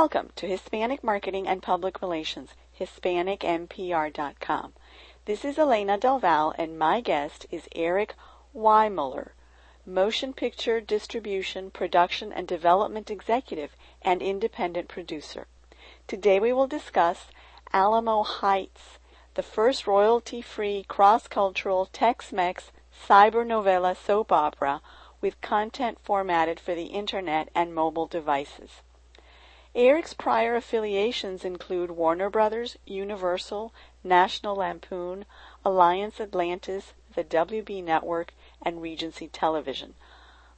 Welcome to Hispanic Marketing and Public Relations, HispanicMPR.com. This is Elena Del Val, and my guest is Eric Weimuller, motion picture distribution, production, and development executive and independent producer. Today we will discuss Alamo Heights, the first royalty free cross cultural Tex Mex cyber novella soap opera with content formatted for the internet and mobile devices. Eric's prior affiliations include Warner Brothers, Universal, National Lampoon, Alliance Atlantis, the WB Network, and Regency Television.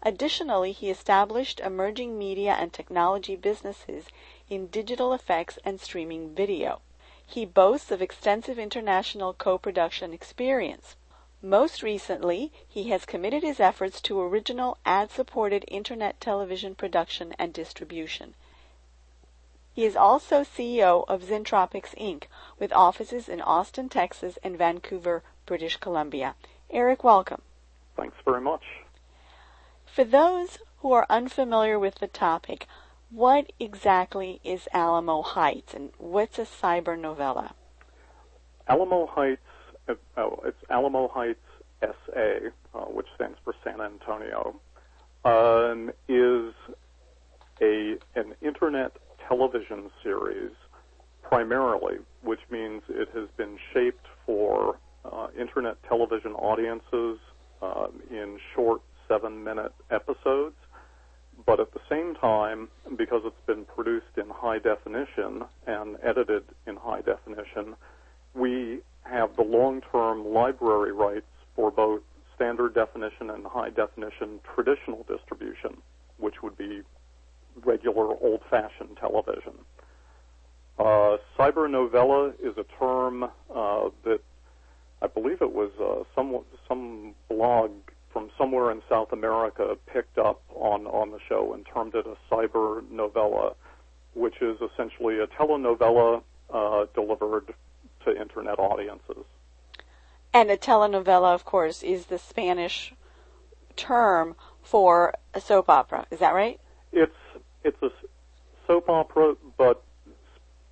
Additionally, he established emerging media and technology businesses in digital effects and streaming video. He boasts of extensive international co-production experience. Most recently, he has committed his efforts to original ad-supported internet television production and distribution. He is also CEO of Zentropics Inc., with offices in Austin, Texas, and Vancouver, British Columbia. Eric, welcome. Thanks very much. For those who are unfamiliar with the topic, what exactly is Alamo Heights and what's a cyber novella? Alamo Heights, uh, oh, it's Alamo Heights SA, uh, which stands for San Antonio, um, is a an internet television series primarily, which means it has been shaped for uh, internet television audiences um, in short seven minute episodes. But at the same time, because it's been produced in high definition and edited in high definition, we have the long term library rights for both standard definition and high definition traditional distribution, which would be regular old fashioned television. Uh, cyber novella is a term uh, that I believe it was uh, some some blog from somewhere in South America picked up on on the show and termed it a cyber novella, which is essentially a telenovela uh, delivered to internet audiences. And a telenovela, of course, is the Spanish term for a soap opera. Is that right? It's it's a soap opera, but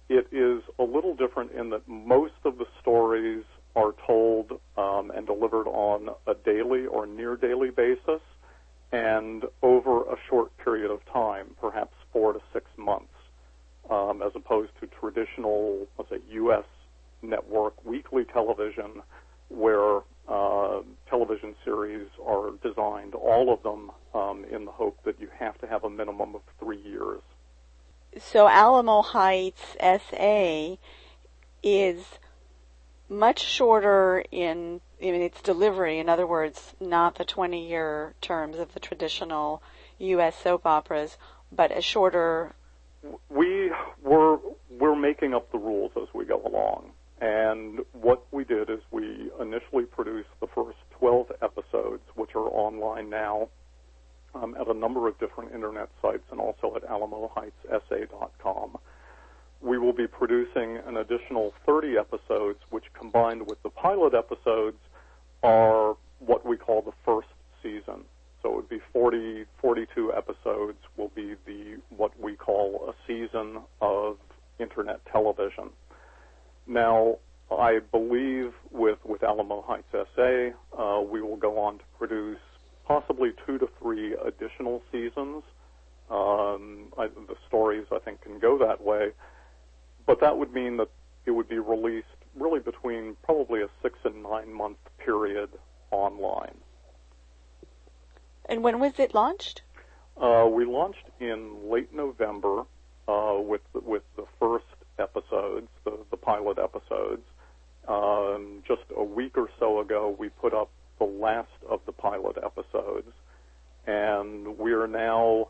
it is a little different in that most of the stories are told um, and delivered on a daily or near daily basis and over a short period of time, perhaps four to six months, um, as opposed to traditional, let's say, U.S. network weekly television where uh, television series are designed, all of them, um, in the hope that you have to have a minimum of three years. So Alamo Heights SA is much shorter in, in its delivery. In other words, not the 20-year terms of the traditional U.S. soap operas, but a shorter. We were we're making up the rules as we go along. And what we did is we initially produced the first 12 episodes, which are online now um, at a number of different internet sites and also at alamoheightssa.com. We will be producing an additional 30 episodes, which combined with the pilot episodes are what we call the first season. So it would be 40, 42 episodes will be the what we call a season of internet television. Now, I believe with, with Alamo Heights SA, uh, we will go on to produce possibly two to three additional seasons. Um, I, the stories, I think, can go that way. But that would mean that it would be released really between probably a six and nine month period online. And when was it launched? Uh, we launched in late November uh, with with the first episodes, the, the pilot episodes. Um, just a week or so ago, we put up the last of the pilot episodes, and we are now,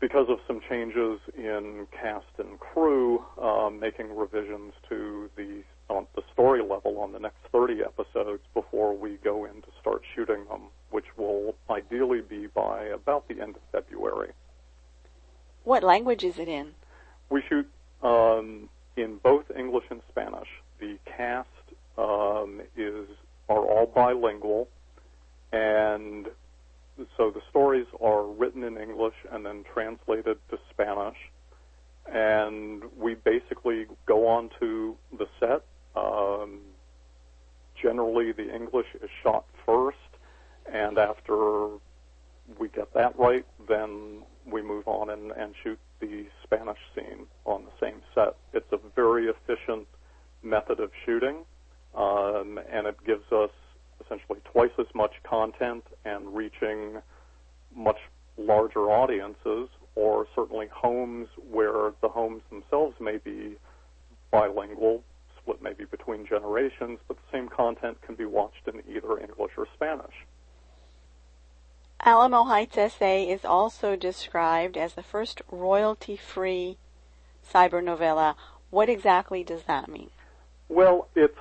because of some changes in cast and crew, uh, making revisions to the on the story level on the next 30 episodes before we go in to start shooting them, which will ideally be by about the end of February. What language is it in? We shoot um, in both English and Spanish. The cast um, is are all bilingual, and so the stories are written in English and then translated to Spanish. and we basically go on to the set. Um, generally, the English is shot first, and after we get that right, then we move on and, and shoot the Spanish scene on the same set. It's a very efficient method of shooting, um, and it gives us essentially twice as much content and reaching much larger audiences, or certainly homes where the homes themselves may be bilingual, split maybe between generations, but the same content can be watched in either English or Spanish. Alamo Heights SA is also described as the first royalty free cyber novella. What exactly does that mean? Well, it's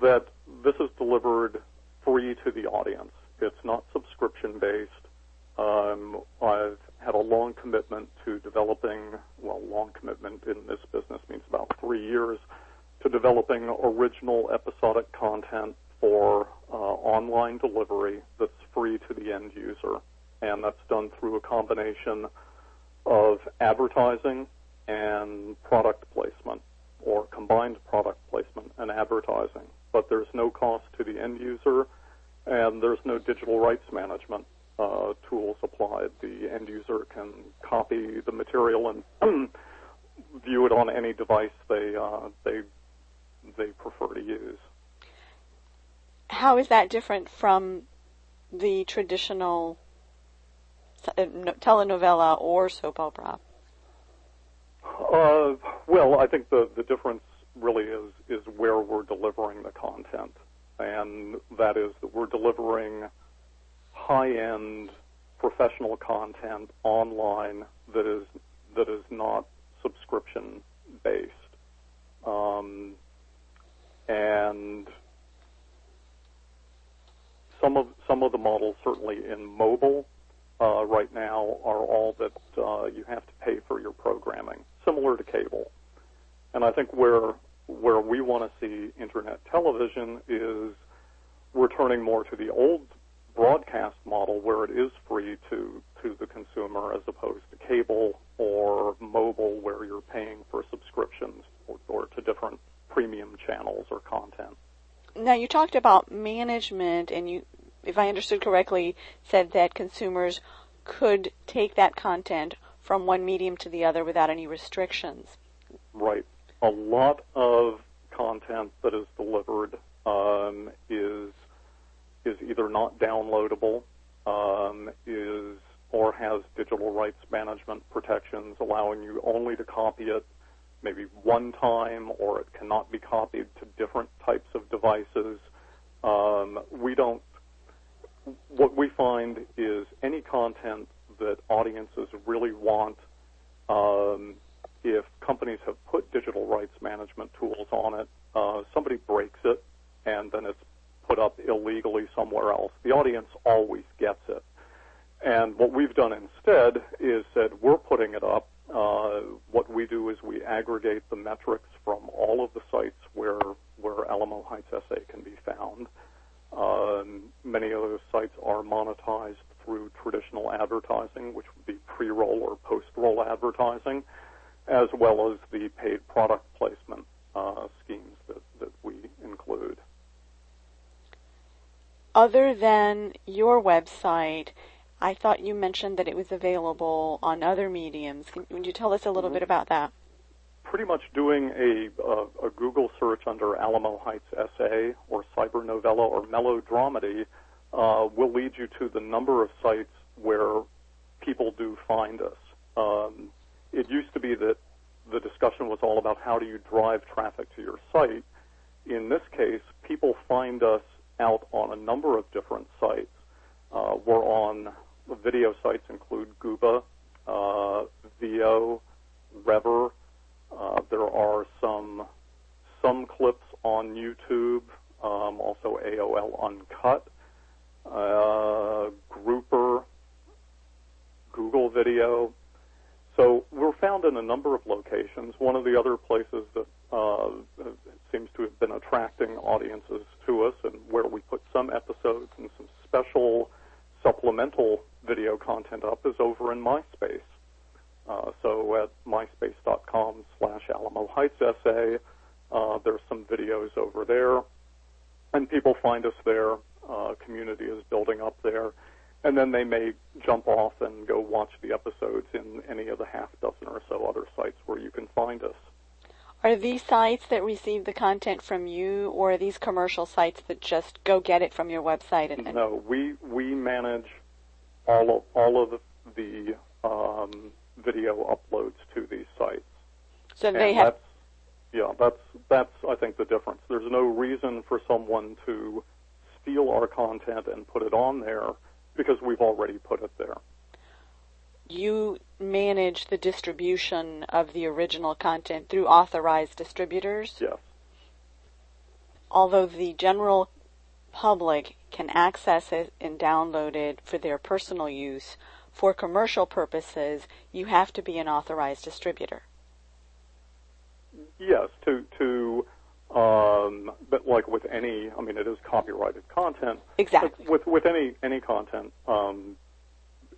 that this is delivered free to the audience. It's not subscription based. Um, I've had a long commitment to developing, well, long commitment in this business means about three years, to developing original episodic content for uh, online delivery that's free to the end user. And that's done through a combination of advertising and product placement, or combined product placement and advertising. But there's no cost to the end user, and there's no digital rights management uh, tools applied. The end user can copy the material and view it on any device they uh, they they prefer to use. How is that different from the traditional uh, telenovela or soap opera? Uh, well, I think the the difference really is is where we're delivering the content, and that is that we're delivering high-end professional content online that is that is not subscription based, um, and some of some of the models, certainly in mobile, uh, right now are all that uh, you have to pay for your programming, similar to cable. And I think where where we want to see internet television is we're turning more to the old broadcast model where it is free to to the consumer as opposed to cable or mobile where you're paying for subscriptions or, or to different premium channels or content. Now you talked about management and you if I understood correctly said that consumers could take that content from one medium to the other without any restrictions. Right. A lot of content that is delivered um, is is either not downloadable, um, is or has digital rights management protections allowing you only to copy it maybe one time, or it cannot be copied to different types of devices. Um, we don't. What we find is any content that audiences really want. Um, if companies have put digital rights management tools on it, uh, somebody breaks it, and then it's put up illegally somewhere else. The audience always gets it. And what we've done instead is said we're putting it up. We do is we aggregate the metrics from all of the sites where where Alamo Heights SA can be found. Um, many of those sites are monetized through traditional advertising, which would be pre-roll or post-roll advertising, as well as the paid product placement uh, schemes that, that we include other than your website, I thought you mentioned that it was available on other mediums. Can, would you tell us a little mm-hmm. bit about that? Pretty much doing a, a, a, Google search under Alamo Heights SA or cyber novella or melodramedy uh, will lead you to the number of sites where people do find us. Um, it used to be that the discussion was all about how do you drive traffic to your site. In this case, people find us out on a number of different sites. Uh, we're on video sites include Guba, uh, Veoh, Revver. Uh, there are some some clips on YouTube, um, also AOL Uncut, uh, Grouper, Google Video. So we're found in a number of locations. One of the other places that uh, seems to have been attracting audiences to us, and where we put some episodes and some special supplemental video content up is over in MySpace. Uh, so at myspace.com slash Alamo Heights SA, uh, there's some videos over there, and people find us there. Uh, community is building up there, and then they may jump off and go watch the episodes in any of the half dozen or so other sites where you can find us. Are these sites that receive the content from you, or are these commercial sites that just go get it from your website? And, and no, we we manage all of all of the um, video uploads to these sites. So they and have. That's, yeah, that's that's I think the difference. There's no reason for someone to steal our content and put it on there because we've already put it there. You manage the distribution of the original content through authorized distributors. Yes. Although the general public can access it and download it for their personal use, for commercial purposes, you have to be an authorized distributor. Yes, to to um, but like with any, I mean, it is copyrighted content. Exactly. With with any any content, um,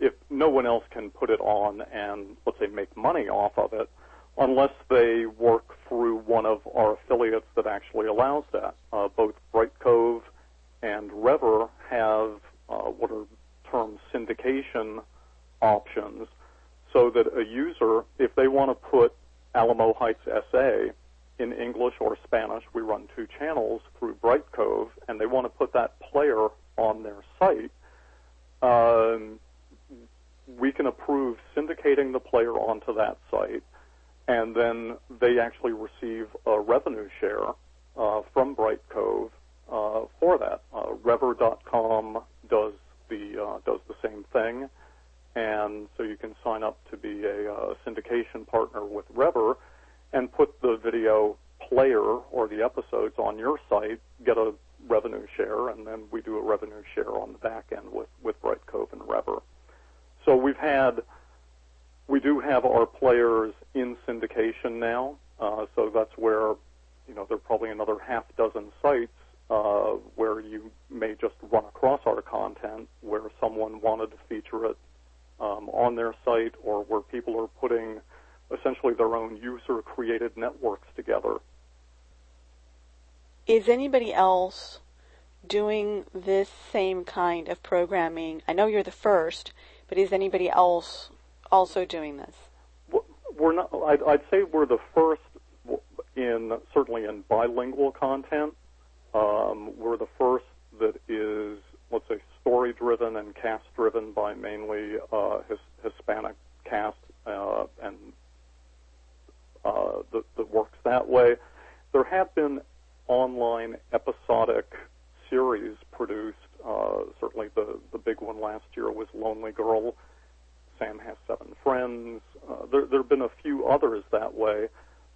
if no one else can put it on and let's say make money off of it, unless they work through one of our affiliates that actually allows that. Uh, both Brightcove and Revver have uh, what are termed syndication options, so that a user, if they want to put Alamo Heights SA in English or Spanish, we run two channels through Brightcove, and they want to put that player on their site. Um, we can approve syndicating the player onto that site, and then they actually receive a revenue share uh, from Brightcove uh, for that. Uh, Revver.com does the uh, does the same thing, and so you can sign up to be a uh, syndication partner with Revver, and put the video player or the episodes on your site, get a revenue share, and then we do a revenue share on the back end with with Brightcove and Revver. So we've had, we do have our players in syndication now. Uh, so that's where, you know, there are probably another half dozen sites uh, where you may just run across our content where someone wanted to feature it um, on their site or where people are putting essentially their own user created networks together. Is anybody else doing this same kind of programming? I know you're the first, but is anybody else also doing this? We're not. I'd, I'd say we're the first in certainly in bilingual content. Um, we're the first that is, let's say, story driven and cast driven by mainly uh, his, Hispanic cast uh, and uh, that, that works that way. There have been online episodic series produced. Uh, certainly, the the big one last year was Lonely Girl. Sam has seven friends. Uh, there there have been a few others that way.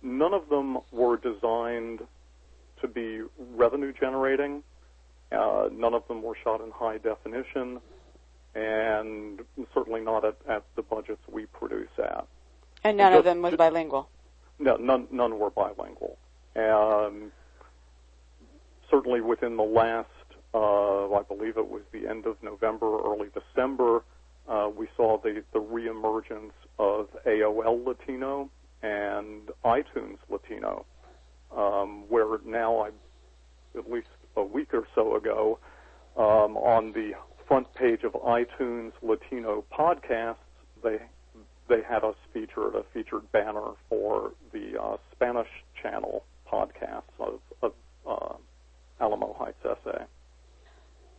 None of them were designed to be revenue generating. Uh, none of them were shot in high definition, and certainly not at, at the budgets we produce at. And none Just- of them was bilingual. No, none, none were bilingual. And certainly within the last, uh, I believe it was the end of November, early December, uh, we saw the, the reemergence of AOL Latino and iTunes Latino, um, where now, I, at least a week or so ago, um, on the front page of iTunes Latino podcasts, they they had us featured a featured banner for the uh, Spanish channel podcasts of, of uh, Alamo Heights SA.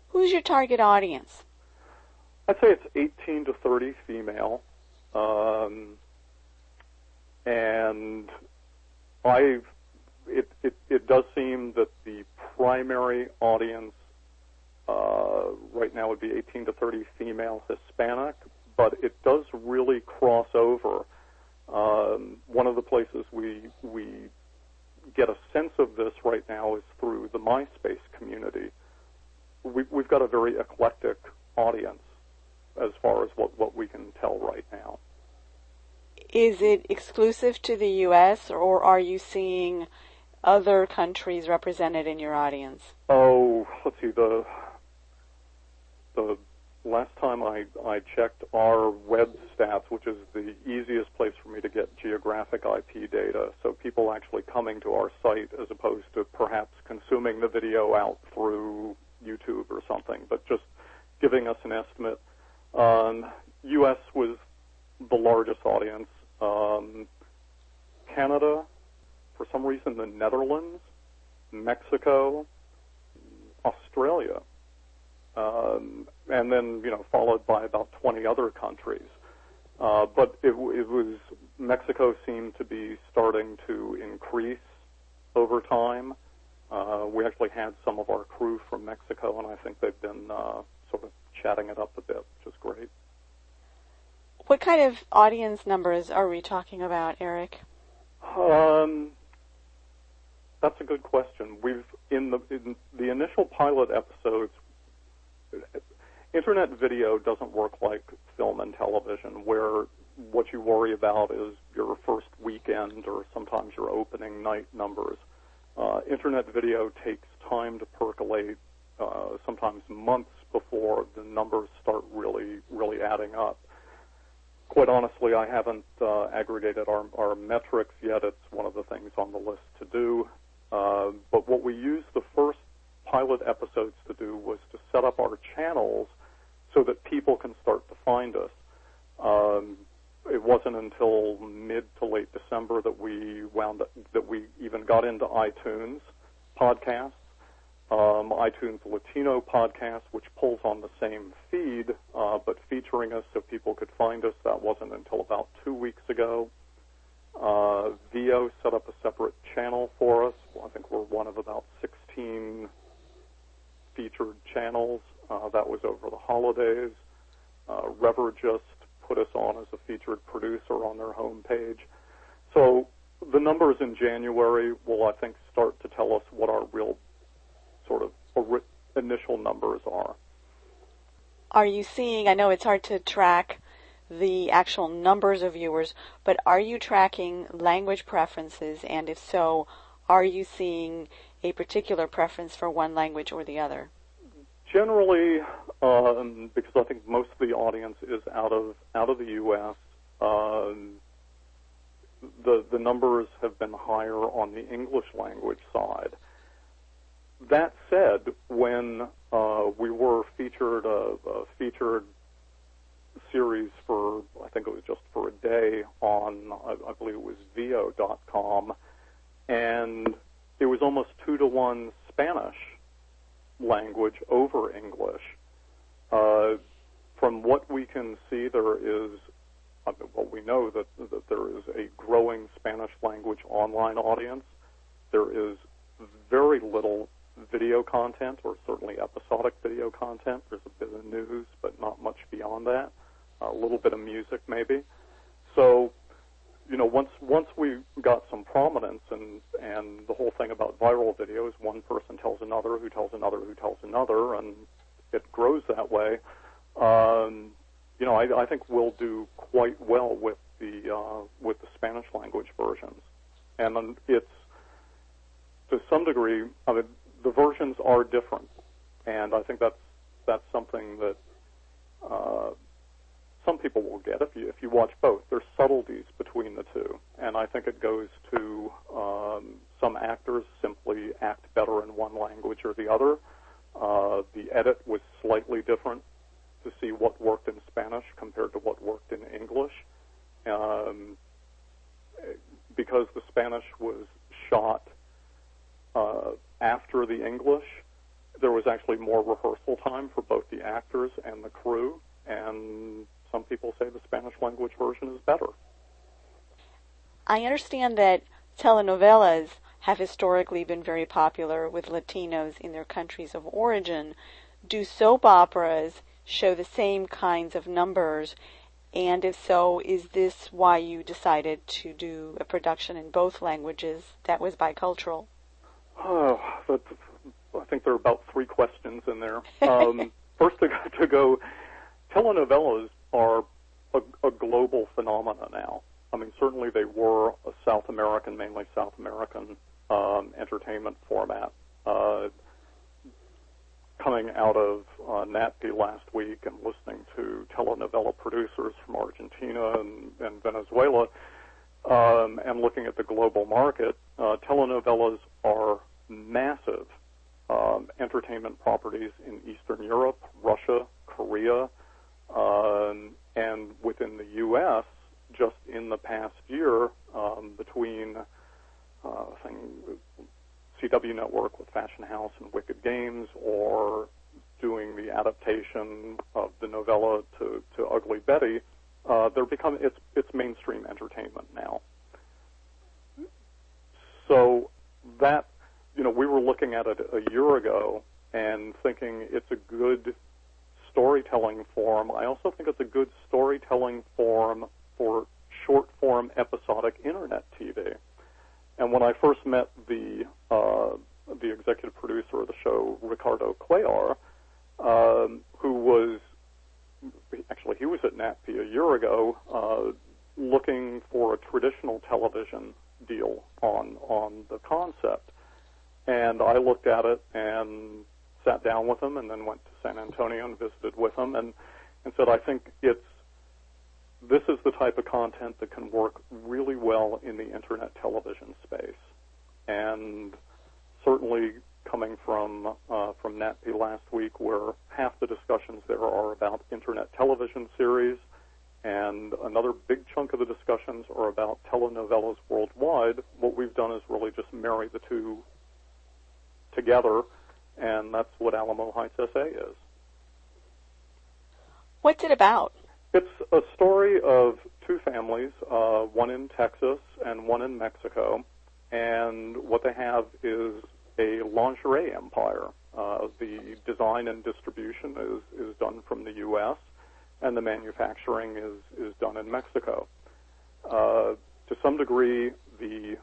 Who's your target audience? I'd say it's 18 to 30 female, um, and I it, it it does seem that the primary audience uh, right now would be 18 to 30 female Hispanic, but it does really cross over. Um, one of the places we we get a sense of this right now is through the MySpace community. We, we've got a very eclectic audience as far as what, what we can tell right now. Is it exclusive to the U.S. or are you seeing other countries represented in your audience? Oh, let's see the the last time I, I checked our web stats, which is the easiest place for me to get geographic IP data, so people actually coming to our site as opposed to perhaps consuming the video out through YouTube or something, but just giving us an estimate. Um, U.S. was the largest audience. Um, Canada, for some reason, the Netherlands, Mexico, Australia, um, and then you know followed by about 20 other countries. Uh, but it, it was Mexico seemed to be starting to increase over time. Uh, we actually had some of our crew from Mexico, and I think they've been uh, sort of chatting it up a bit, which is great. What kind of audience numbers are we talking about, Eric? Um, that's a good question. We've in the in the initial pilot episodes, internet video doesn't work like film and television, where what you worry about is your first weekend or sometimes your opening night numbers. Uh, internet video takes time to percolate, uh, sometimes months before the numbers start really, really adding up. Quite honestly, I haven't uh, aggregated our, our metrics yet. It's one of the things on the list to do. Uh, but what we used the first pilot episodes to do was to set up our channels so that people can start to find us. Um, it wasn't until mid to late December that we wound up, that we even got into iTunes podcasts. Um, iTunes Latino podcast, which pulls on the same feed, uh, but featuring us so people could find us. That wasn't until about two weeks ago. Uh, Veoh set up a separate channel for us. I think we're one of about 16 featured channels. Uh, that was over the holidays. Uh, Revver just put us on as a featured producer on their homepage. So the numbers in January will, I think, start to tell us what our real sort of initial numbers are. Are you seeing? I know it's hard to track the actual numbers of viewers, but are you tracking language preferences? And if so, are you seeing a particular preference for one language or the other? Generally, um, because I think most of the audience is out of out of the U.S. Um, the the numbers have been higher on the English language side. That said, when uh, we were featured a, a featured series for I think it was just for a day on I, I believe it was Veoh.com, and it was almost two to one Spanish language over English. Uh, from what we can see, there is, well, we know that, that there is a growing Spanish language online audience. There is very little video content, or certainly episodic video content. There's a bit of news, but not much beyond that. A little bit of music, maybe. So you know, once once we got some prominence and and the whole thing about viral videos, one person tells another, who tells another, who tells another, and it grows that way. Um, you know, I, I think we'll do quite well with the uh, with the Spanish language versions, and it's to some degree. I mean, the versions are different, and I think that's that's something that uh, some people will get if you if you watch both. There's subtleties between the two, and I think it goes to um, some actors simply act better in one language or the other. Uh, the edit was slightly different to see what worked in Spanish compared to what worked in English, um, because the Spanish was shot uh, after the English. There was actually more rehearsal time for both the actors and the crew, and some people say the Spanish language version is better. I understand that telenovelas have historically been very popular with Latinos in their countries of origin. Do soap operas show the same kinds of numbers? And if so, is this why you decided to do a production in both languages that was bicultural? Oh, I think there are about three questions in there. Um, first, to, to go, telenovelas are a, a global phenomena now. I mean, certainly they were a South American, mainly South American um, entertainment format. Uh, coming out of uh, last week and listening to telenovela producers from Argentina and, and Venezuela, um, and looking at the global market, uh, telenovelas are massive um, entertainment properties in Eastern Europe, Russia, Korea, um, and within the U.S. Just in the past year, um, between uh, thing, CW Network with Fashion House and Wicked Games, or doing the adaptation of the novella to, to Ugly Betty, uh, they're becoming it's it's mainstream entertainment now. So that you know we were looking at it a year ago and thinking it's a good storytelling form. I also think it's a good storytelling form for short form episodic internet TV. And when I first met the uh, the executive producer of the show, Ricardo Cuellar, um, who was actually he was at NATPE a year ago, uh, looking for a traditional television deal on on the concept, and I looked at it and sat down with him, and then went to San Antonio and visited with him, and and said I think it's this is the type of content that can work really well in the internet television space, and certainly coming from uh, from NATPE last week, where half the discussions there are about internet television series, and another big chunk of the discussions are about telenovelas worldwide. What we've done is really just marry the two together, and that's what Alamo Heights SA is. What's it about? It's a story of two families, uh, one in Texas and one in Mexico, and what they have is a lingerie empire. Uh, the design and distribution is, is done from the U.S., and the manufacturing is, is done in Mexico. Uh, to some degree, the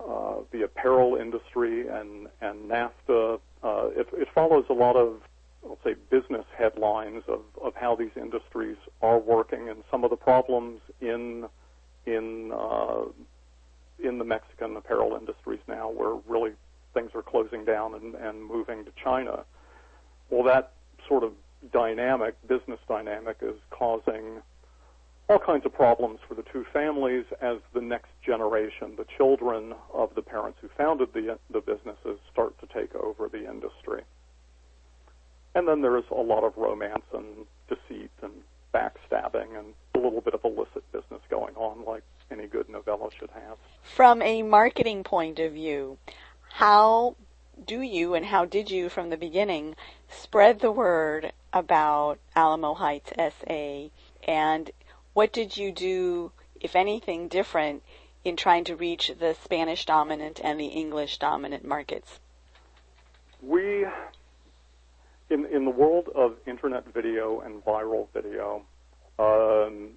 uh, the apparel industry and and NAFTA uh, it, it follows a lot of let's say business headlines of, of how these industries are working and some of the problems in in uh, in the Mexican apparel industries now, where really things are closing down and, and moving to China. Well, that sort of dynamic, business dynamic, is causing all kinds of problems for the two families as the next generation, the children of the parents who founded the, the businesses, start to take over the industry. And then there's a lot of romance and deceit and backstabbing and a little bit of illicit business going on, like any good novella should have. From a marketing point of view, how do you and how did you from the beginning spread the word about Alamo Heights SA and what did you do, if anything, different in trying to reach the Spanish dominant and the English dominant markets? We, in, in the world of internet video and viral video, um,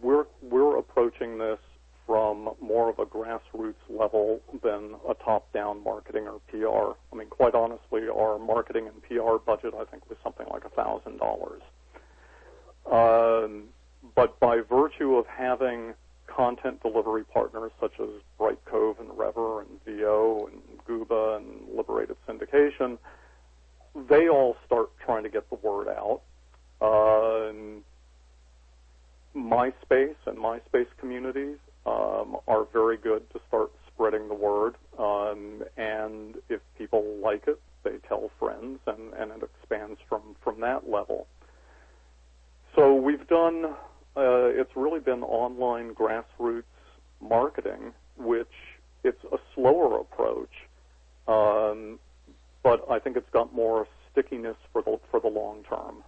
we're, we're approaching this from more of a grassroots level than a top-down marketing or PR. I mean, quite honestly, our marketing and PR budget, I think, was something like a thousand dollars. Um, but by virtue of having content delivery partners such as Brightcove and Revver and Veoh and Guba and Liberated Syndication, they all start trying to get the word out. Uh, MySpace and MySpace communities um, are very good to start spreading the word. Um, and if people like it, they tell friends, and, and it expands from, from that level. So we've done, uh, it's really been online grassroots marketing, which it's a slower approach, um, but I think it's got more stickiness for the for the long term.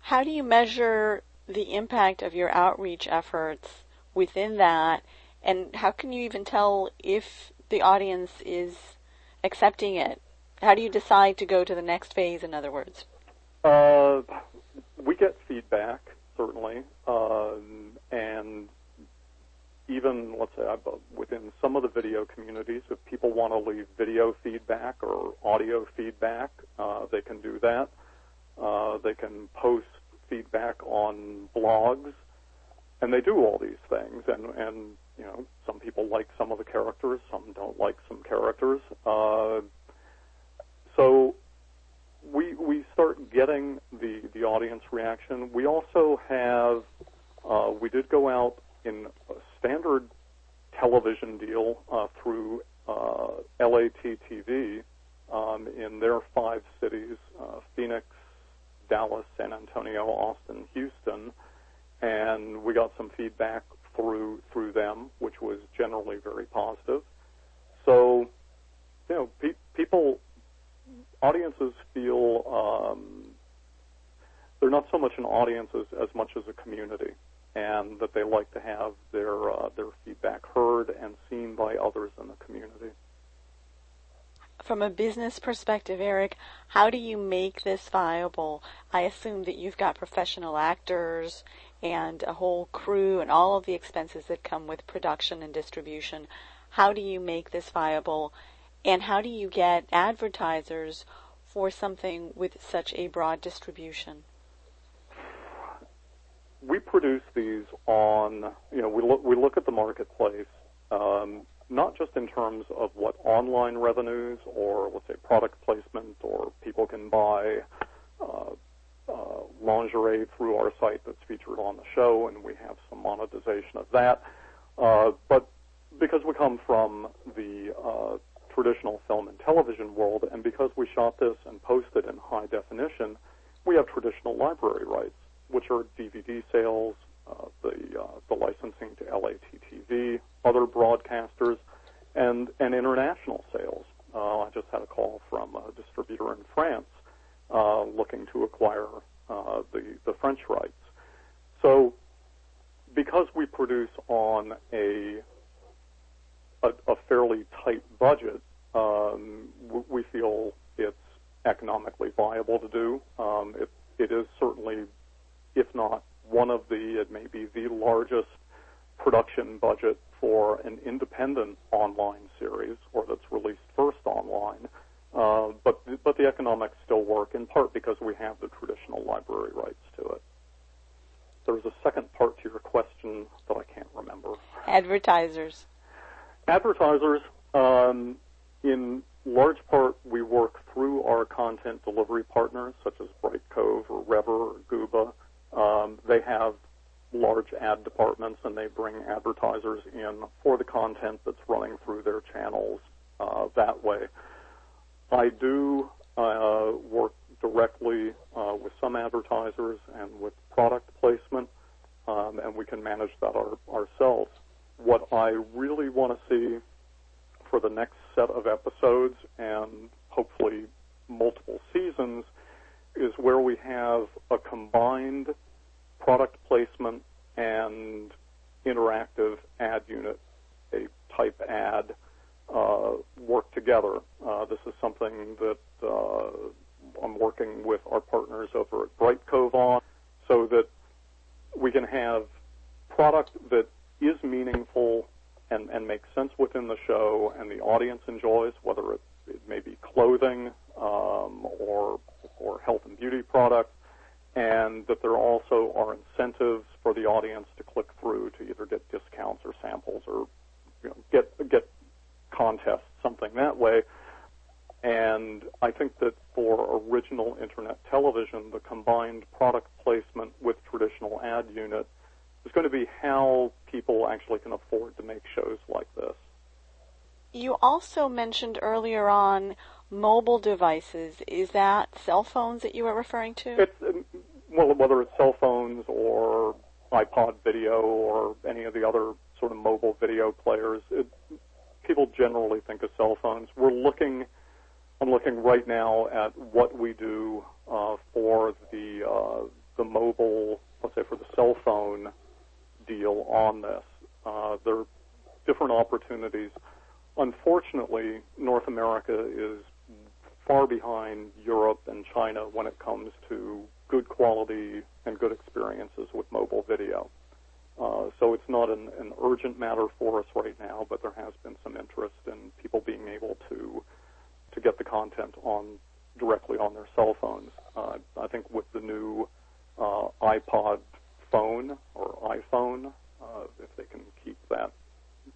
How do you measure the impact of your outreach efforts within that, and how can you even tell if the audience is accepting it? How do you decide to go to the next phase, in other words? Uh, we get feedback, certainly, um, and even, let's say, within some of the video communities, if people want to leave video feedback or audio feedback, uh, they can do that. Uh, they can post feedback on blogs, and they do all these things. And and you know, some people like some of the characters, some don't like some characters. Uh, so we we start getting the the audience reaction. We also have uh, we did go out in a standard television deal uh, through uh, LATTV um, in their five cities: uh, Phoenix, Dallas, San Antonio, Austin, Houston, and we got some feedback through through them, which was generally very positive. So, you know, pe- people, audiences feel um, they're not so much an audience as, as much as a community, and that they like to have their uh, their feedback heard and seen by others in the community. From a business perspective, Eric, how do you make this viable? I assume that you've got professional actors and a whole crew and all of the expenses that come with production and distribution. How do you make this viable? And how do you get advertisers for something with such a broad distribution? We produce these on, you know, we look, we look at the marketplace, um, not just in terms of what online revenues or, let's say, product placement or people can buy uh, uh, lingerie through our site that's featured on the show, and we have some monetization of that. Uh, but because we come from the uh, traditional film and television world, and because we shot this and posted in high definition, we have traditional library rights, which are DVD sales, uh, the uh, the licensing to LATTV, other broadcasters, and and international sales. Uh, I just had a call from a distributor in France uh, looking to acquire uh, the the French rights. So, because we produce on a a, a fairly tight budget, um, we feel it's economically viable to do. Um, it, it is certainly, if not one of the, it may be the largest production budget for an independent online series or that's released first online. Uh, but but the economics still work in part because we have the traditional library rights to it. There was a second part to your question that I can't remember. Advertisers. Advertisers, um, in large part, we work through our content delivery partners, such as Brightcove or Revver or Guba. Um, they have large ad departments, and they bring advertisers in for the content that's running through their channels uh, that way. I do uh, work directly uh, with some advertisers and with product placement, um, and we can manage that our, ourselves. What I really want to see for the next set of episodes and hopefully multiple seasons is where we have a combined product placement and interactive ad unit, a type ad uh, work together. Uh, this is something that uh, I'm working with our partners over at Brightcove on, so that we can have product that is meaningful and, and makes sense within the show, and the audience enjoys, whether it, it may be clothing um, or or health and beauty products, and that there also are incentives for the audience to click through to either get discounts or samples or you know, get get contests, something that way. And I think that for original internet television, the combined product placement with traditional ad unit is going to be how people actually can afford to make shows like this. You also mentioned earlier on mobile devices. Is that cell phones that you were referring to? It's, um, well, whether it's cell phones or iPod video or any of the other sort of mobile video players, it, people generally think of cell phones. We're looking, I'm looking right now at what we do uh, for the uh, the mobile, let's say for the cell phone deal on this. Uh, there are different opportunities. Unfortunately, North America is far behind Europe and China when it comes to good quality and good experiences with mobile video. Uh, so it's not an, an, urgent matter for us right now, but there has been some interest in people being able to to get the content on directly on their cell phones. Uh, I think with the new uh, iPod phone or iPhone, uh, if they can keep that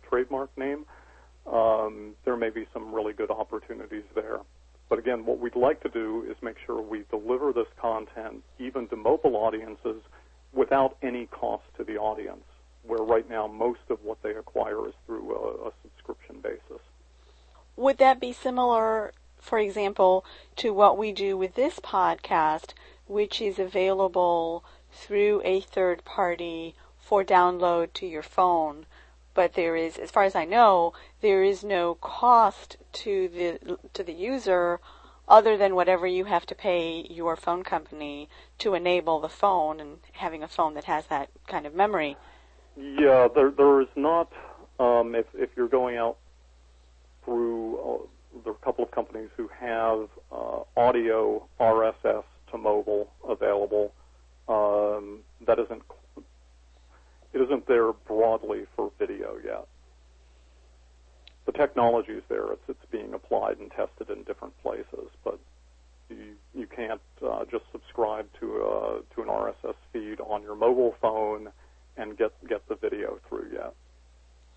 trademark name, um, there may be some really good opportunities there. But again, what we'd like to do is make sure we deliver this content even to mobile audiences without any cost to the audience, where right now most of what they acquire is through a, a subscription basis. Would that be similar, for example, to what we do with this podcast, which is available through a third party for download to your phone? But there is, as far as I know, there is no cost to the to the user other than whatever you have to pay your phone company to enable the phone and having a phone that has that kind of memory. Yeah, there there is not. Um, if if you're going out through, uh, there are a couple of companies who have uh, audio RSS to mobile available. Um, that isn't it isn't there broadly for video yet. The technology is there; it's it's being applied and tested in different places, but you you can't uh, just subscribe to a to an RSS feed on your mobile phone and get get the video through yet.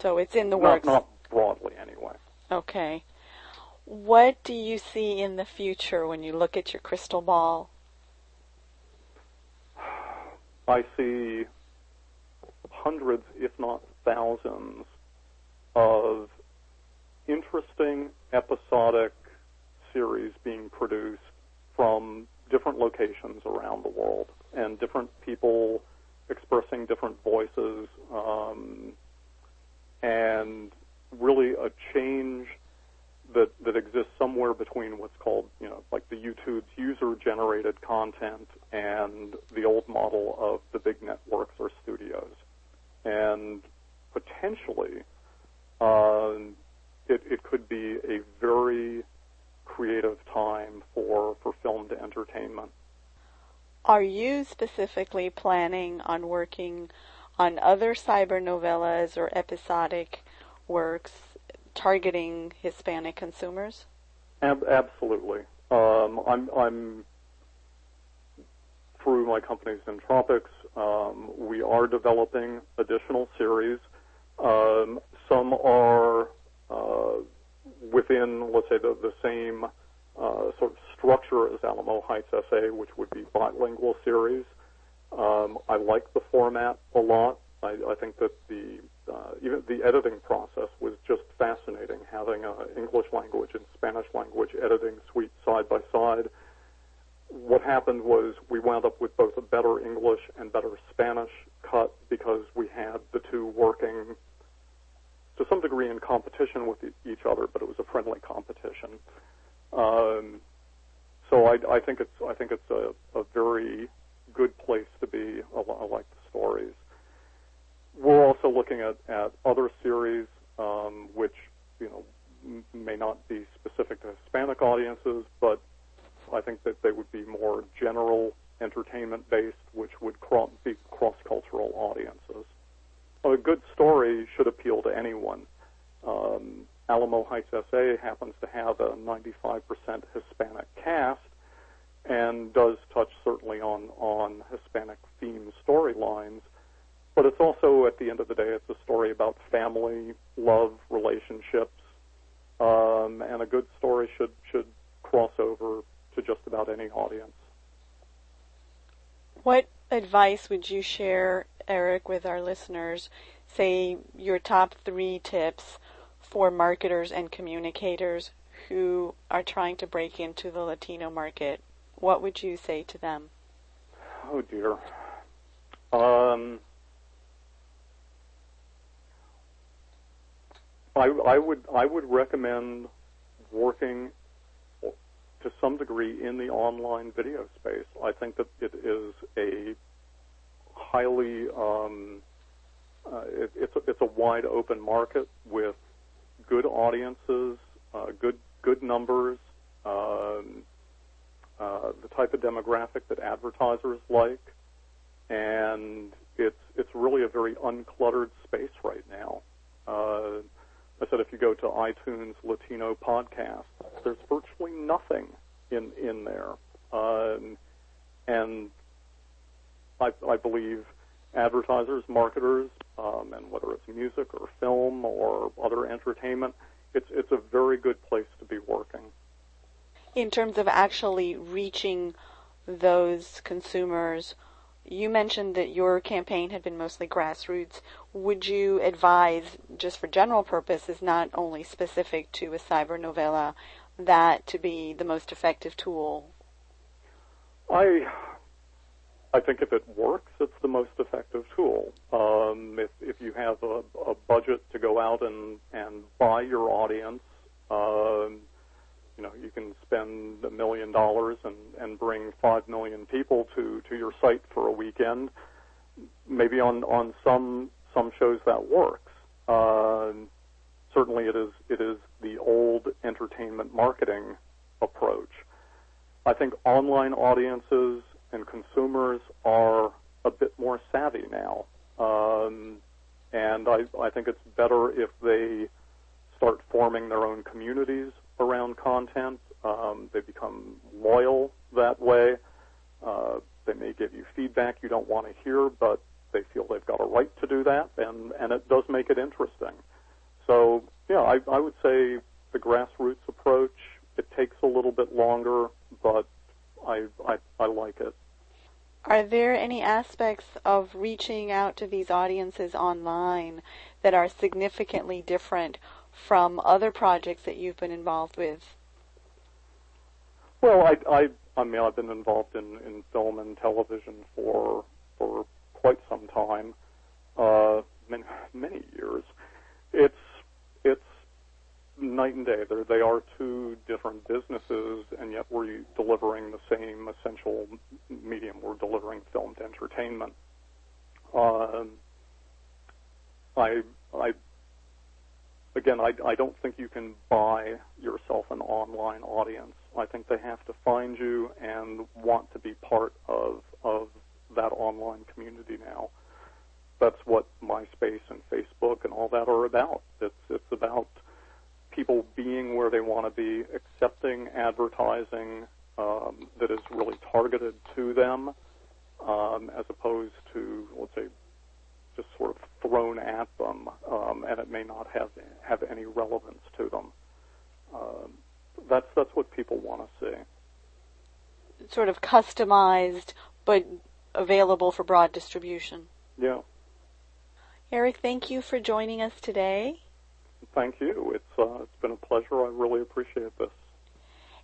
So it's in the Not works. not broadly anyway. Okay. What do you see in the future when you look at your crystal ball? I see hundreds, if not thousands, of interesting episodic series being produced from different locations around the world and different people expressing different voices um, and really a change that that exists somewhere between what's called you know like the YouTube's user generated content and the old model of the big networks or studios. And potentially um, it, it could be a very creative time for for film to entertainment. Are you specifically planning on working on other cyber novellas or episodic works targeting Hispanic consumers? Ab- absolutely. Um, I'm, I'm through my company's Entropics. Um, we are developing additional series. Um, some are uh, within, let's say, the, the same uh, sort of structure as Alamo Heights SA, which would be bilingual series. Um, I like the format a lot. I, I think that the uh, even the editing process was just fascinating, having uh, English language and Spanish language editing suite side by side. What happened was we wound up with both a better English and better Spanish cut because we had the two working to some degree in competition with each other, but it was a friendly competition. Um, so I, I think it's I think it's a, a very good place to be. I, I like the stories. We're also looking at, at other series um, which you know m- may not be specific to Hispanic audiences, but I think that they would be more general entertainment based, which would cro- be cross cultural audiences. A good story should appeal to anyone. Um, Alamo Heights SA happens to have a 95% Hispanic cast and does touch certainly on, on Hispanic themed storylines. But it's also, at the end of the day, it's a story about family, love, relationships, um, and a good story should should cross over to just about any audience. What advice would you share, Eric, with our listeners? Say your top three tips for marketers and communicators who are trying to break into the Latino market. What would you say to them? Oh dear. Um, I, I would I would recommend working to some degree in the online video space. I think that it is a highly um, uh, it, it's a, it's a wide open market with good audiences, uh, good good numbers, um, uh, the type of demographic that advertisers like, and it's it's really a very uncluttered space right now. Uh, I said if you go to iTunes Latino podcast, there's virtually nothing in in there, um, and I, I believe advertisers, marketers, um, and whether it's music or film or other entertainment, it's it's a very good place to be working. In terms of actually reaching those consumers, you mentioned that your campaign had been mostly grassroots. Would you advise, just for general purposes, not only specific to a cyber novella, that to be the most effective tool? I I think if it works, it's the most effective tool. Um, if, if you have a, a budget to go out and, and buy your audience, um, you know, you can spend a million dollars and, and bring five million people to, to your site for a weekend. Maybe on, on some some shows that works. Uh, certainly, it is it is the old entertainment marketing approach. I think online audiences and consumers are a bit more savvy now. Um, and I, I think it's better if they start forming their own communities around content. Um, they become loyal that way. Uh, they may give you feedback you don't want to hear, but they feel they've got a right to do that, and, and it does make it interesting. So, yeah, I, I would say the grassroots approach, it takes a little bit longer, but I, I, I like it. Are there any aspects of reaching out to these audiences online that are significantly different from other projects that you've been involved with? Well, I, I, I mean, I've been involved in, in film and television for for quite some time, uh, many, many years. It's it's night and day. They're, they are two different businesses, and yet we're delivering the same essential medium. We're delivering filmed entertainment. Um, I, I, again, I, I don't think you can buy yourself an online audience. I think they have to find you and want to be part of of that online community now. That's what MySpace and Facebook and all that are about. It's it's about people being where they want to be, accepting advertising um, that is really targeted to them, um, as opposed to, let's say, just sort of thrown at them, um, and it may not have have any relevance to them. Um, that's that's what people want to see. Sort of customized, but available for broad distribution. Yeah. Eric, thank you for joining us today. Thank you. It's uh, it's been a pleasure. I really appreciate this.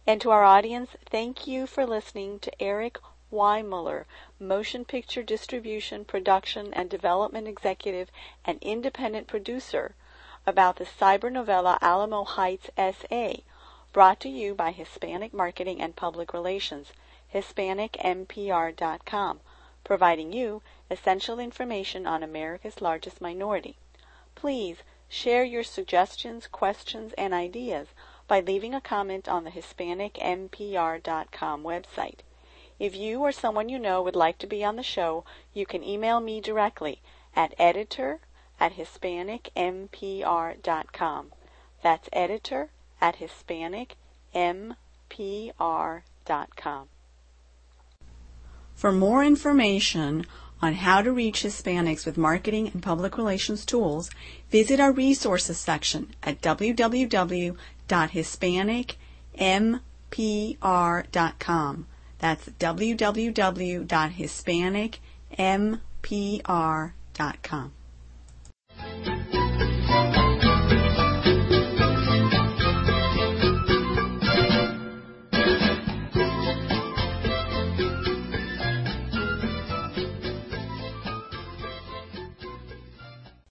And to our audience, thank you for listening to Eric Weimuller, motion picture distribution, production, and development executive and independent producer, about the cyber novella Alamo Heights SA, brought to you by Hispanic Marketing and Public Relations, HispanicMPR.com, providing you essential information on America's largest minority. Please Share your suggestions, questions, and ideas by leaving a comment on the HispanicMPR.com website. If you or someone you know would like to be on the show, you can email me directly at editor at HispanicMPR.com. That's editor at HispanicMPR.com. For more information on how to reach Hispanics with marketing and public relations tools, visit our resources section at www.hispanicmpr.com. That's www.hispanicmpr.com.